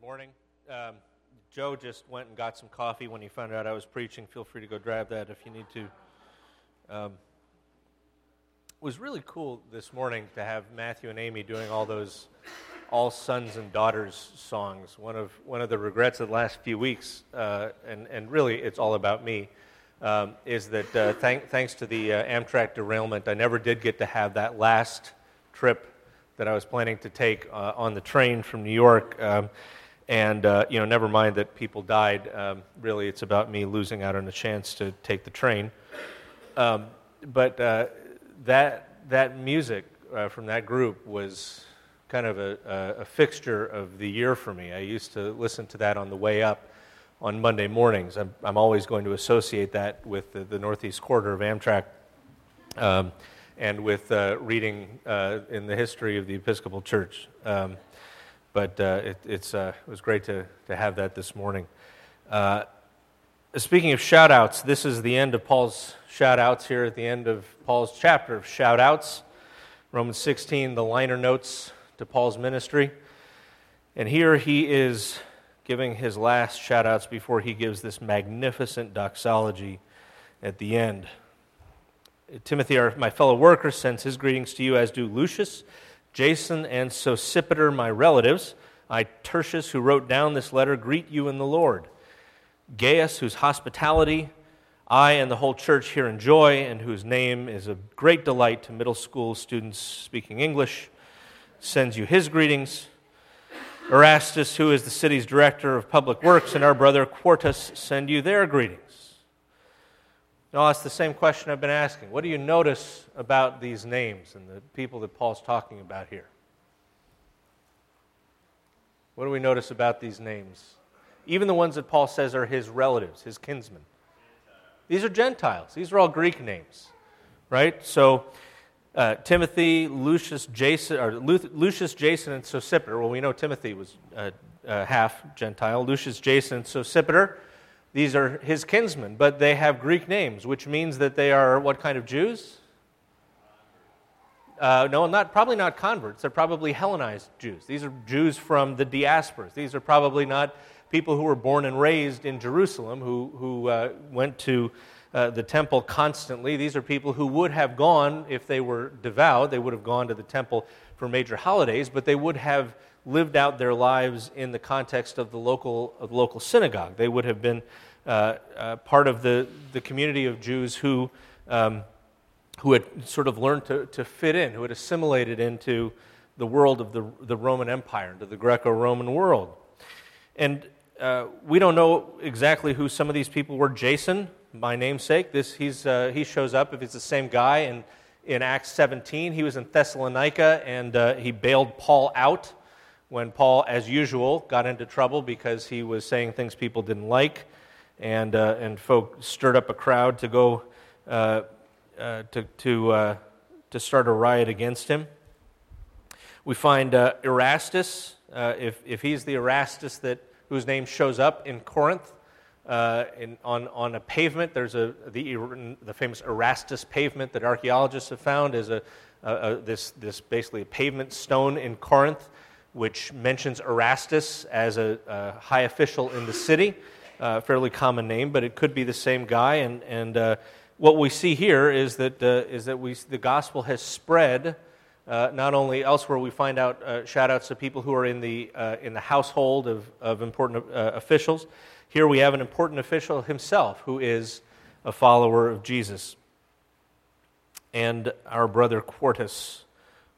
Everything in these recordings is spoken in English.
Good morning. Um, Joe just went and got some coffee when he found out I was preaching. Feel free to go grab that if you need to. Um, it was really cool this morning to have Matthew and Amy doing all those all sons and daughters songs. One of one of the regrets of the last few weeks, uh, and and really it's all about me, um, is that uh, thank, thanks to the uh, Amtrak derailment, I never did get to have that last trip that I was planning to take uh, on the train from New York. Um, and uh, you know, never mind that people died. Um, really, it's about me losing out on a chance to take the train. Um, but uh, that that music uh, from that group was kind of a, a, fixture of the year for me. I used to listen to that on the way up on Monday mornings. I'm, I'm always going to associate that with the, the Northeast Corridor of Amtrak. Um, and with uh, reading uh, in the history of the Episcopal Church. Um, but uh, it, it's, uh, it was great to, to have that this morning. Uh, speaking of shout outs, this is the end of Paul's shout outs here at the end of Paul's chapter of shout outs. Romans 16, the liner notes to Paul's ministry. And here he is giving his last shout outs before he gives this magnificent doxology at the end. Timothy, our, my fellow worker, sends his greetings to you, as do Lucius, Jason, and Sosipater, my relatives. I, Tertius, who wrote down this letter, greet you in the Lord. Gaius, whose hospitality I and the whole church here enjoy, and whose name is a great delight to middle school students speaking English, sends you his greetings. Erastus, who is the city's director of public works, and our brother Quartus send you their greetings. No, that's the same question I've been asking. What do you notice about these names and the people that Paul's talking about here? What do we notice about these names? Even the ones that Paul says are his relatives, his kinsmen. These are Gentiles. These are all Greek names, right? So, uh, Timothy, Lucius, Jason, or Lucius, Jason, and Sosipater. Well, we know Timothy was uh, uh, half Gentile. Lucius, Jason, and Sosipater these are his kinsmen, but they have Greek names, which means that they are what kind of Jews? Uh, no, not, probably not converts. They're probably Hellenized Jews. These are Jews from the diasporas. These are probably not people who were born and raised in Jerusalem, who, who uh, went to uh, the temple constantly. These are people who would have gone, if they were devout, they would have gone to the temple for major holidays, but they would have lived out their lives in the context of the local, of the local synagogue. They would have been uh, uh, part of the, the community of Jews who, um, who had sort of learned to, to fit in, who had assimilated into the world of the, the Roman Empire, into the Greco Roman world. And uh, we don't know exactly who some of these people were. Jason, my namesake, this, he's, uh, he shows up if it's the same guy. And in Acts 17, he was in Thessalonica and uh, he bailed Paul out when Paul, as usual, got into trouble because he was saying things people didn't like, and, uh, and folk stirred up a crowd to go uh, uh, to, to, uh, to start a riot against him. We find uh, Erastus, uh, if, if he's the Erastus that, whose name shows up in Corinth, in, on, on a pavement, there's a, the, the famous Erastus pavement that archaeologists have found is a, a, a this, this basically a pavement stone in Corinth which mentions Erastus as a, a high official in the city, uh, fairly common name, but it could be the same guy. And, and uh, what we see here is that, uh, is that we, the gospel has spread. Uh, not only elsewhere, we find out uh, shout outs to people who are in the, uh, in the household of, of important officials. Here we have an important official himself who is a follower of Jesus. And our brother Quartus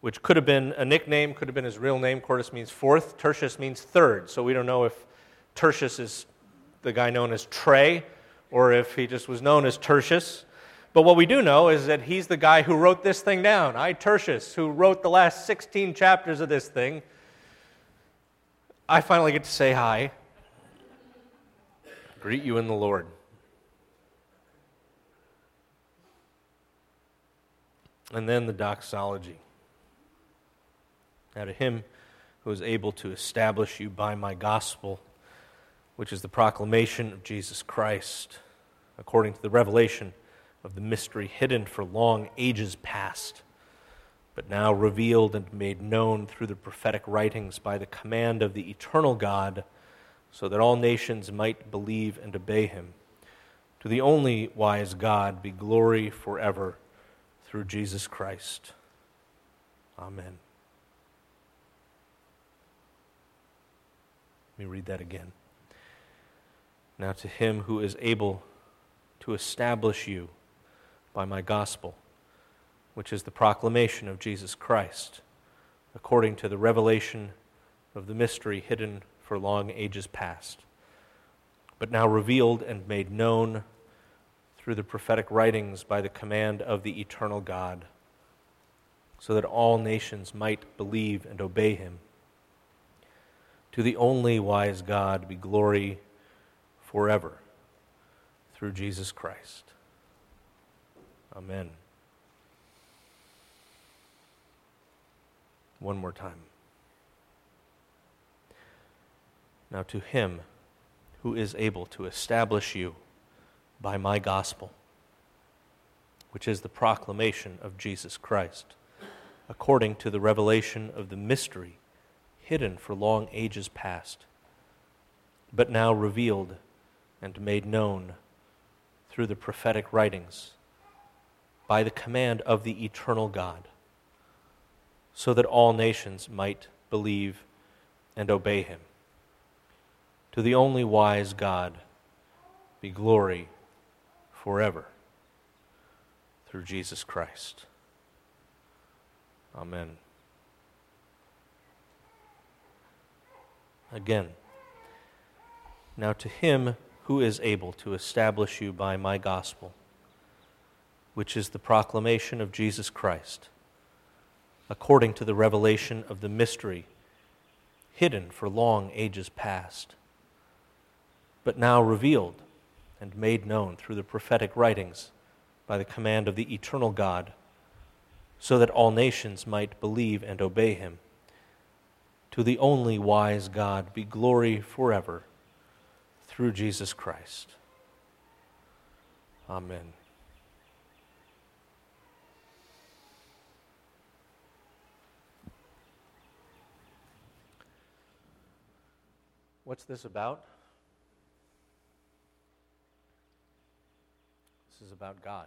which could have been a nickname, could have been his real name. Quartus means fourth. Tertius means third. So we don't know if Tertius is the guy known as Trey or if he just was known as Tertius. But what we do know is that he's the guy who wrote this thing down. I, Tertius, who wrote the last 16 chapters of this thing. I finally get to say hi. Greet you in the Lord. And then the doxology. Now, to him who is able to establish you by my gospel, which is the proclamation of Jesus Christ, according to the revelation of the mystery hidden for long ages past, but now revealed and made known through the prophetic writings by the command of the eternal God, so that all nations might believe and obey him. To the only wise God be glory forever through Jesus Christ. Amen. Let me read that again. Now, to him who is able to establish you by my gospel which is the proclamation of Jesus Christ, according to the revelation of the mystery hidden for long ages past, but now revealed and made known through the prophetic writings by the command of the eternal God, so that all nations might believe and obey him. To the only wise God be glory forever through Jesus Christ. Amen. one more time. Now, to him who is able to establish you by my gospel, which is the proclamation of Jesus Christ, according to the revelation of the mystery hidden for long ages past, but now revealed and made known through the prophetic writings by the command of the eternal God so that all nations might believe and obey him. To the only wise God be glory forever through Jesus Christ. Amen. Again, now to him who is able to establish you by my gospel, which is the proclamation of Jesus Christ according to the revelation of the mystery hidden for long ages past, but now revealed and made known through the prophetic writings by the command of the eternal God, so that all nations might believe and obey him. To the only wise God be glory forever through Jesus Christ. Amen. What's this about? This is about God.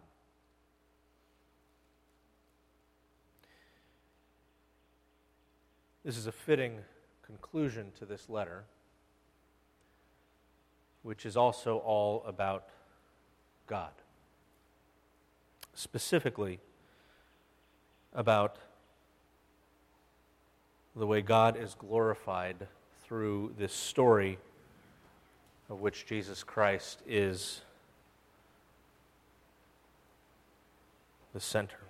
This is a fitting conclusion to this letter, which is also all about God. Specifically, about the way God is glorified through this story of which Jesus Christ is the center.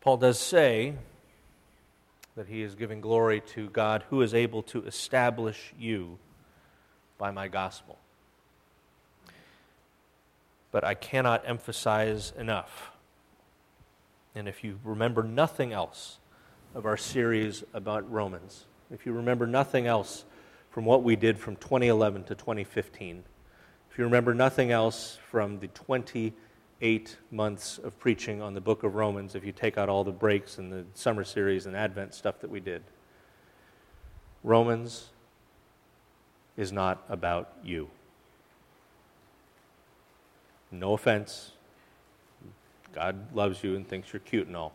Paul does say that he is giving glory to God who is able to establish you by my gospel. But I cannot emphasize enough and if you remember nothing else of our series about Romans, if you remember nothing else from what we did from 2011 to 2015, if you remember nothing else from the 28 months of preaching on the book of Romans, if you take out all the breaks and the summer series and Advent stuff that we did, Romans is not about you. No offense, God loves you and thinks you're cute and all.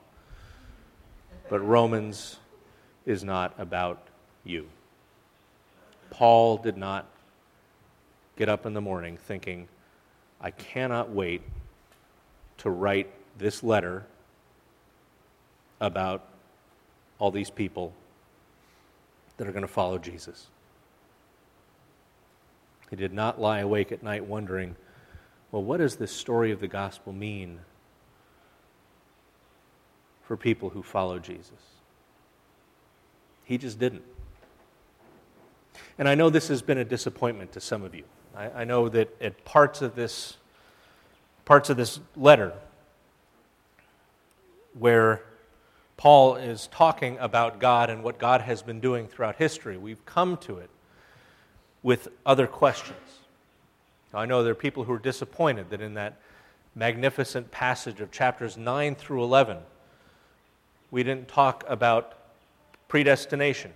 But Romans is not about you. Paul did not get up in the morning thinking, I cannot wait to write this letter about all these people that are going to follow Jesus. He did not lie awake at night wondering, well, what does this story of the gospel mean for people who follow Jesus. He just didn't. And I know this has been a disappointment to some of you. I, I know that at parts of this parts of this letter where Paul is talking about God and what God has been doing throughout history, we've come to it with other questions. Now, I know there are people who are disappointed that in that magnificent passage of chapters 9 through 11, we didn't talk about predestination.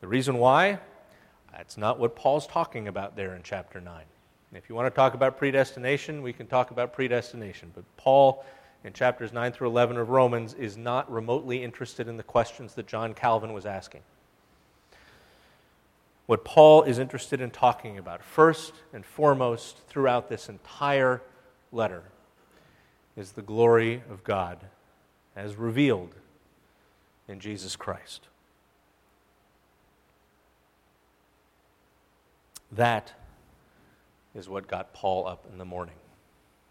The reason why? That's not what Paul's talking about there in chapter 9. If you want to talk about predestination, we can talk about predestination. But Paul, in chapters 9 through 11 of Romans, is not remotely interested in the questions that John Calvin was asking. What Paul is interested in talking about, first and foremost, throughout this entire letter, is the glory of God as revealed in Jesus Christ. That is what got Paul up in the morning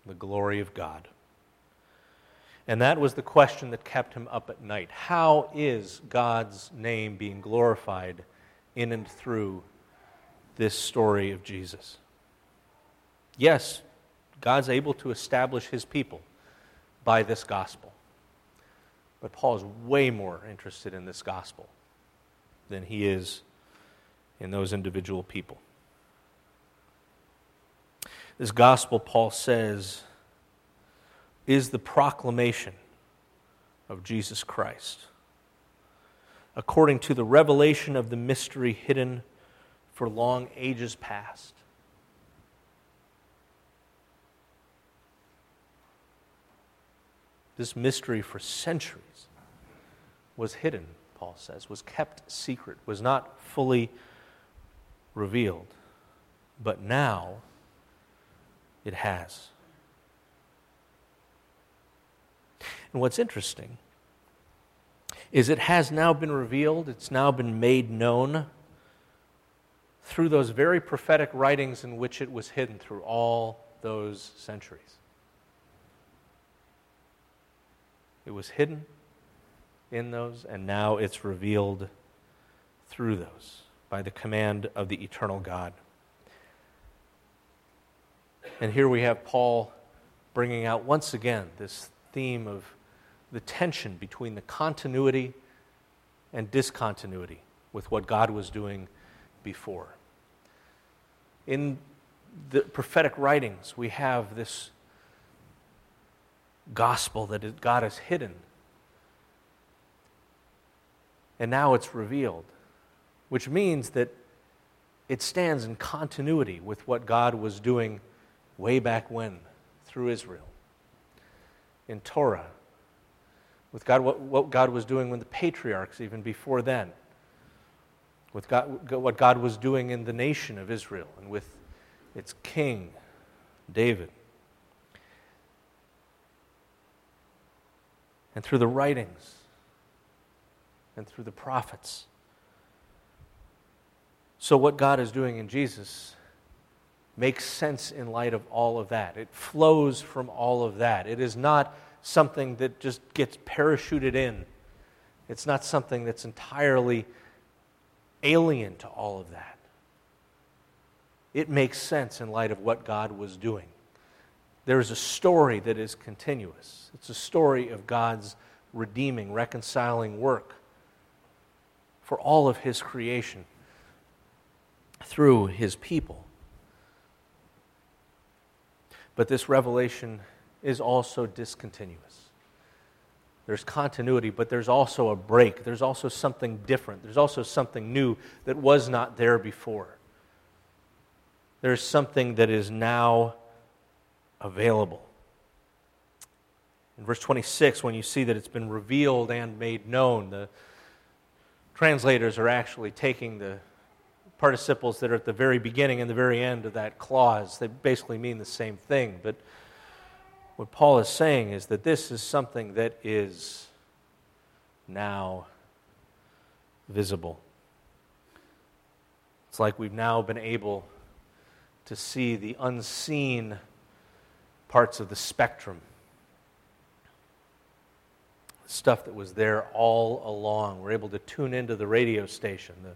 the glory of God. And that was the question that kept him up at night. How is God's name being glorified in and through this story of Jesus? Yes, God's able to establish his people by this gospel. But Paul is way more interested in this gospel than he is in those individual people. This gospel, Paul says, is the proclamation of Jesus Christ according to the revelation of the mystery hidden for long ages past. This mystery for centuries was hidden, Paul says, was kept secret, was not fully revealed. But now, it has. And what's interesting is it has now been revealed, it's now been made known through those very prophetic writings in which it was hidden through all those centuries. It was hidden in those, and now it's revealed through those by the command of the eternal God. And here we have Paul bringing out once again this theme of the tension between the continuity and discontinuity with what God was doing before. In the prophetic writings, we have this gospel that God has hidden. And now it's revealed, which means that it stands in continuity with what God was doing way back when through Israel, in Torah, with God, what, what God was doing with the patriarchs, even before then, with God, what God was doing in the nation of Israel and with its king, David. And through the writings and through the prophets. So, what God is doing in Jesus makes sense in light of all of that. It flows from all of that. It is not something that just gets parachuted in, it's not something that's entirely alien to all of that. It makes sense in light of what God was doing. There is a story that is continuous. It's a story of God's redeeming, reconciling work for all of His creation through His people. But this revelation is also discontinuous. There's continuity, but there's also a break. There's also something different. There's also something new that was not there before. There's something that is now available. In verse 26, when you see that it's been revealed and made known, the translators are actually taking the participles that are at the very beginning and the very end of that clause. They basically mean the same thing. But what Paul is saying is that this is something that is now visible. It's like we've now been able to see the unseen parts of the spectrum. Stuff that was there all along. We're able to tune into the radio station, the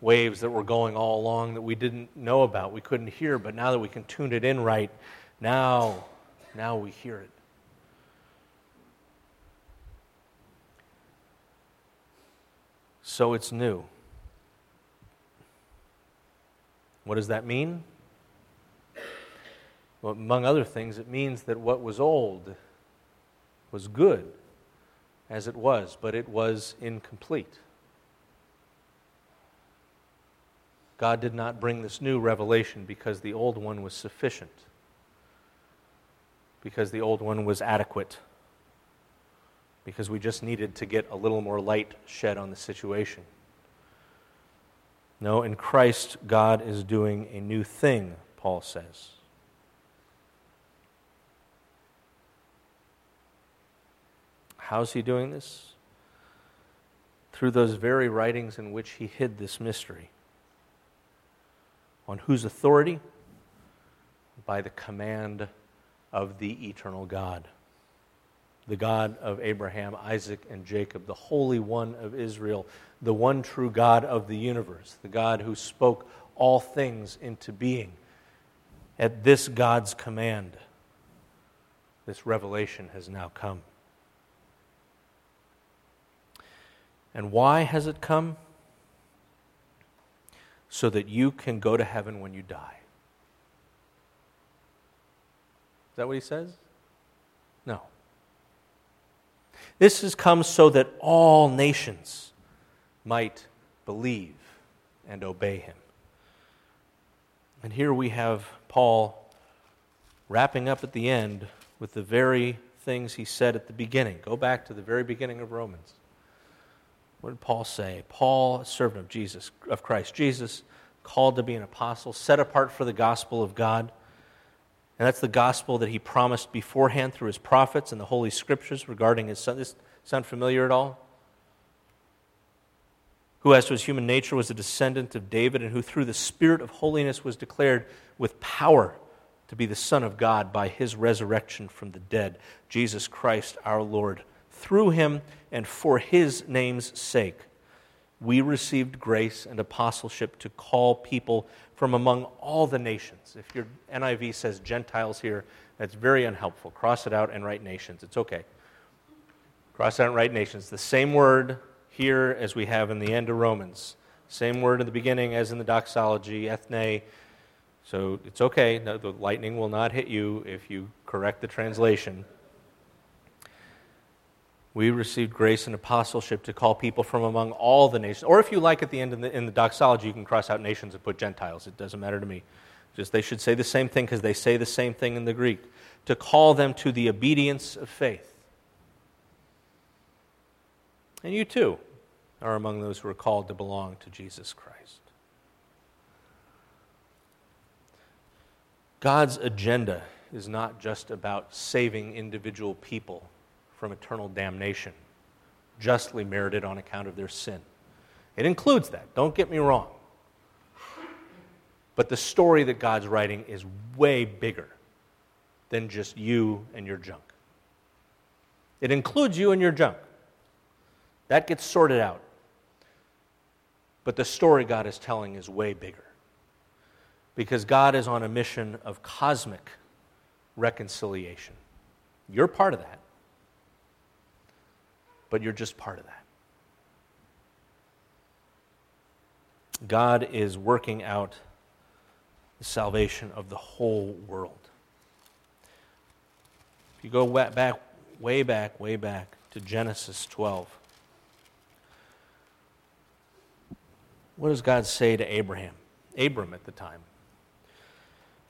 waves that were going all along that we didn't know about, we couldn't hear, but now that we can tune it in right, now, now we hear it. So it's new. What does that mean? Well, among other things, it means that what was old was good as it was, but it was incomplete. God did not bring this new revelation because the old one was sufficient, because the old one was adequate, because we just needed to get a little more light shed on the situation. No, in Christ, God is doing a new thing, Paul says. How's he doing this? Through those very writings in which he hid this mystery. On whose authority? By the command of the eternal God, the God of Abraham, Isaac, and Jacob, the Holy One of Israel, the one true God of the universe, the God who spoke all things into being. At this God's command, this revelation has now come. And why has it come? So that you can go to heaven when you die. Is that what he says? No. This has come so that all nations might believe and obey him. And here we have Paul wrapping up at the end with the very things he said at the beginning. Go back to the very beginning of Romans. What did Paul say? Paul, servant of Jesus, of Christ Jesus, called to be an apostle, set apart for the gospel of God. And that's the gospel that he promised beforehand through his prophets and the Holy Scriptures regarding his son. This sound familiar at all? Who, as to his human nature, was a descendant of David, and who through the Spirit of holiness was declared with power to be the Son of God by his resurrection from the dead, Jesus Christ our Lord through him and for his name's sake, we received grace and apostleship to call people from among all the nations. If your NIV says Gentiles here, that's very unhelpful. Cross it out and write nations. It's okay. Cross it out and write nations. The same word here as we have in the end of Romans. Same word in the beginning as in the doxology, ethne. So it's okay. No, the lightning will not hit you if you correct the translation we received grace and apostleship to call people from among all the nations. Or if you like, at the end in the, in the doxology, you can cross out nations and put Gentiles. It doesn't matter to me. Just they should say the same thing because they say the same thing in the Greek. To call them to the obedience of faith. And you too are among those who are called to belong to Jesus Christ. God's agenda is not just about saving individual people from eternal damnation, justly merited on account of their sin. It includes that, don't get me wrong. But the story that God's writing is way bigger than just you and your junk. It includes you and your junk. That gets sorted out. But the story God is telling is way bigger. Because God is on a mission of cosmic reconciliation. You're part of that but you're just part of that. God is working out the salvation of the whole world. If you go back, way back, way back to Genesis 12, what does God say to Abraham? Abram at the time.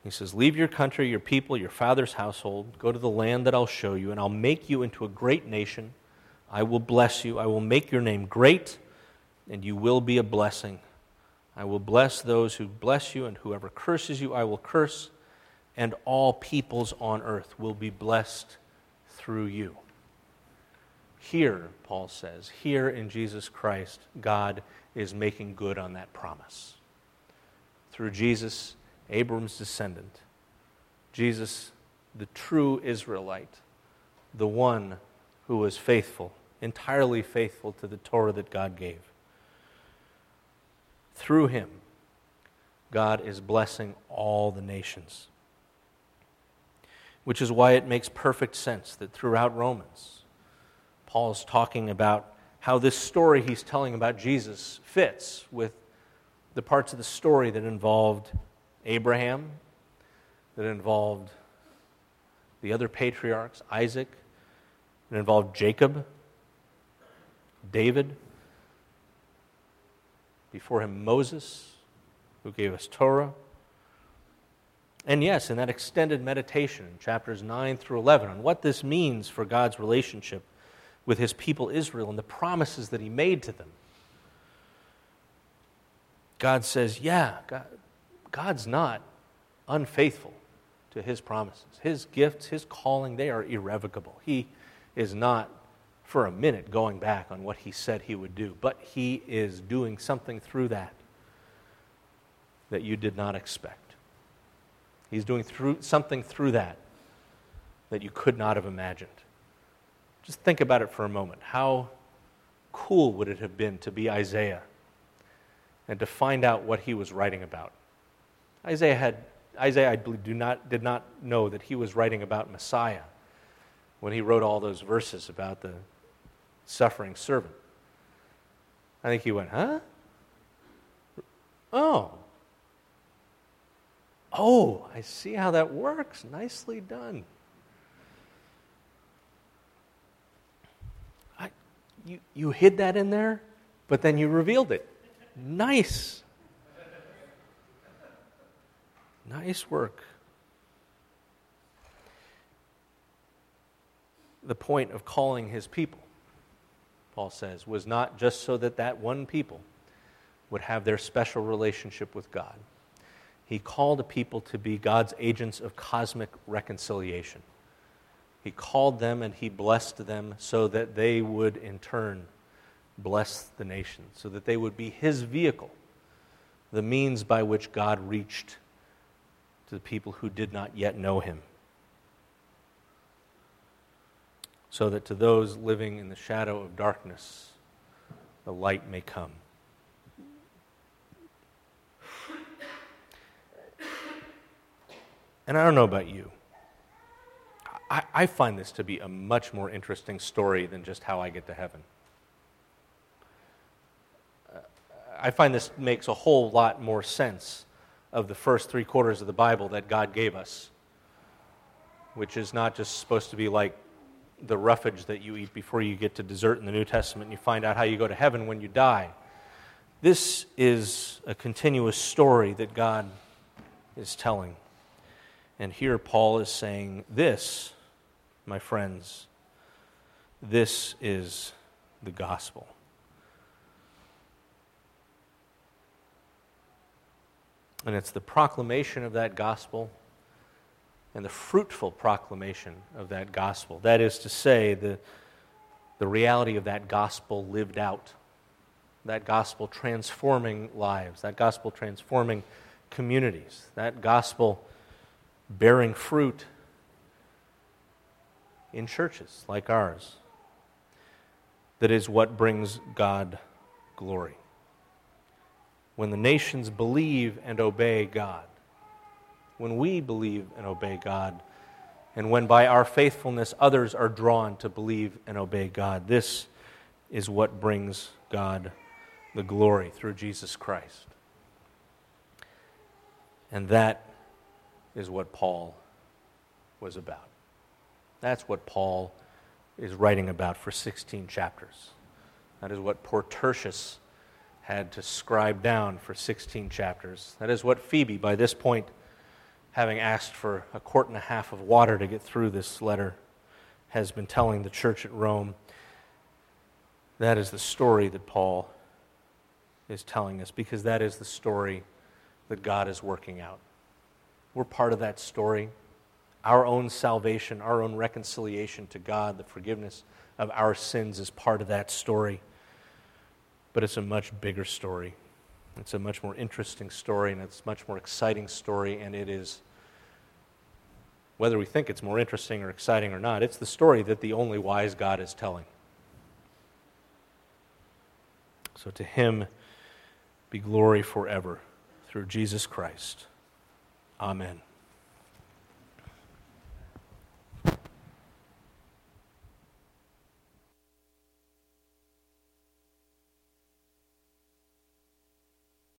He says, Leave your country, your people, your father's household, go to the land that I'll show you, and I'll make you into a great nation. I will bless you. I will make your name great, and you will be a blessing. I will bless those who bless you, and whoever curses you, I will curse, and all peoples on earth will be blessed through you. Here, Paul says, here in Jesus Christ, God is making good on that promise. Through Jesus, Abram's descendant, Jesus, the true Israelite, the one who was faithful, entirely faithful to the Torah that God gave. Through him, God is blessing all the nations. Which is why it makes perfect sense that throughout Romans, Paul is talking about how this story he's telling about Jesus fits with the parts of the story that involved Abraham, that involved the other patriarchs, Isaac, it involved Jacob, David, before him Moses, who gave us Torah. And yes, in that extended meditation chapters 9 through 11 on what this means for God's relationship with his people Israel and the promises that he made to them. God says, yeah, God, God's not unfaithful to his promises. His gifts, his calling, they are irrevocable. He is not for a minute going back on what he said he would do, but he is doing something through that that you did not expect. He's doing through, something through that that you could not have imagined. Just think about it for a moment. How cool would it have been to be Isaiah and to find out what he was writing about? Isaiah had Isaiah, I believe, do not, did not know that he was writing about Messiah when he wrote all those verses about the suffering servant. I think he went, huh? Oh. Oh, I see how that works. Nicely done. I, you, you hid that in there, but then you revealed it. Nice. Nice work. The point of calling his people, Paul says, was not just so that that one people would have their special relationship with God. He called a people to be God's agents of cosmic reconciliation. He called them and he blessed them so that they would in turn bless the nations, so that they would be his vehicle, the means by which God reached to the people who did not yet know him. So that to those living in the shadow of darkness, the light may come. And I don't know about you. I, I, find this to be a much more interesting story than just how I get to heaven. Uh, I find this makes a whole lot more sense of the first three quarters of the Bible that God gave us, which is not just supposed to be like the roughage that you eat before you get to dessert in the New Testament and you find out how you go to heaven when you die. This is a continuous story that God is telling. And here Paul is saying, This, my friends, this is the gospel. And it's the proclamation of that gospel and the fruitful proclamation of that gospel. That is to say, the, the reality of that gospel lived out, that gospel transforming lives, that gospel transforming communities, that gospel bearing fruit in churches like ours. That is what brings God glory when the nations believe and obey God, when we believe and obey God, and when by our faithfulness others are drawn to believe and obey God. This is what brings God the glory through Jesus Christ. And that is what Paul was about. That's what Paul is writing about for 16 chapters. That is what poor Tertius had to scribe down for 16 chapters. That is what Phoebe, by this point, having asked for a quart and a half of water to get through this letter, has been telling the church at Rome. That is the story that Paul is telling us because that is the story that God is working out. We're part of that story. Our own salvation, our own reconciliation to God, the forgiveness of our sins is part of that story but it's a much bigger story. It's a much more interesting story, and it's a much more exciting story, and it is, whether we think it's more interesting or exciting or not, it's the story that the only wise God is telling. So to him be glory forever through Jesus Christ. Amen.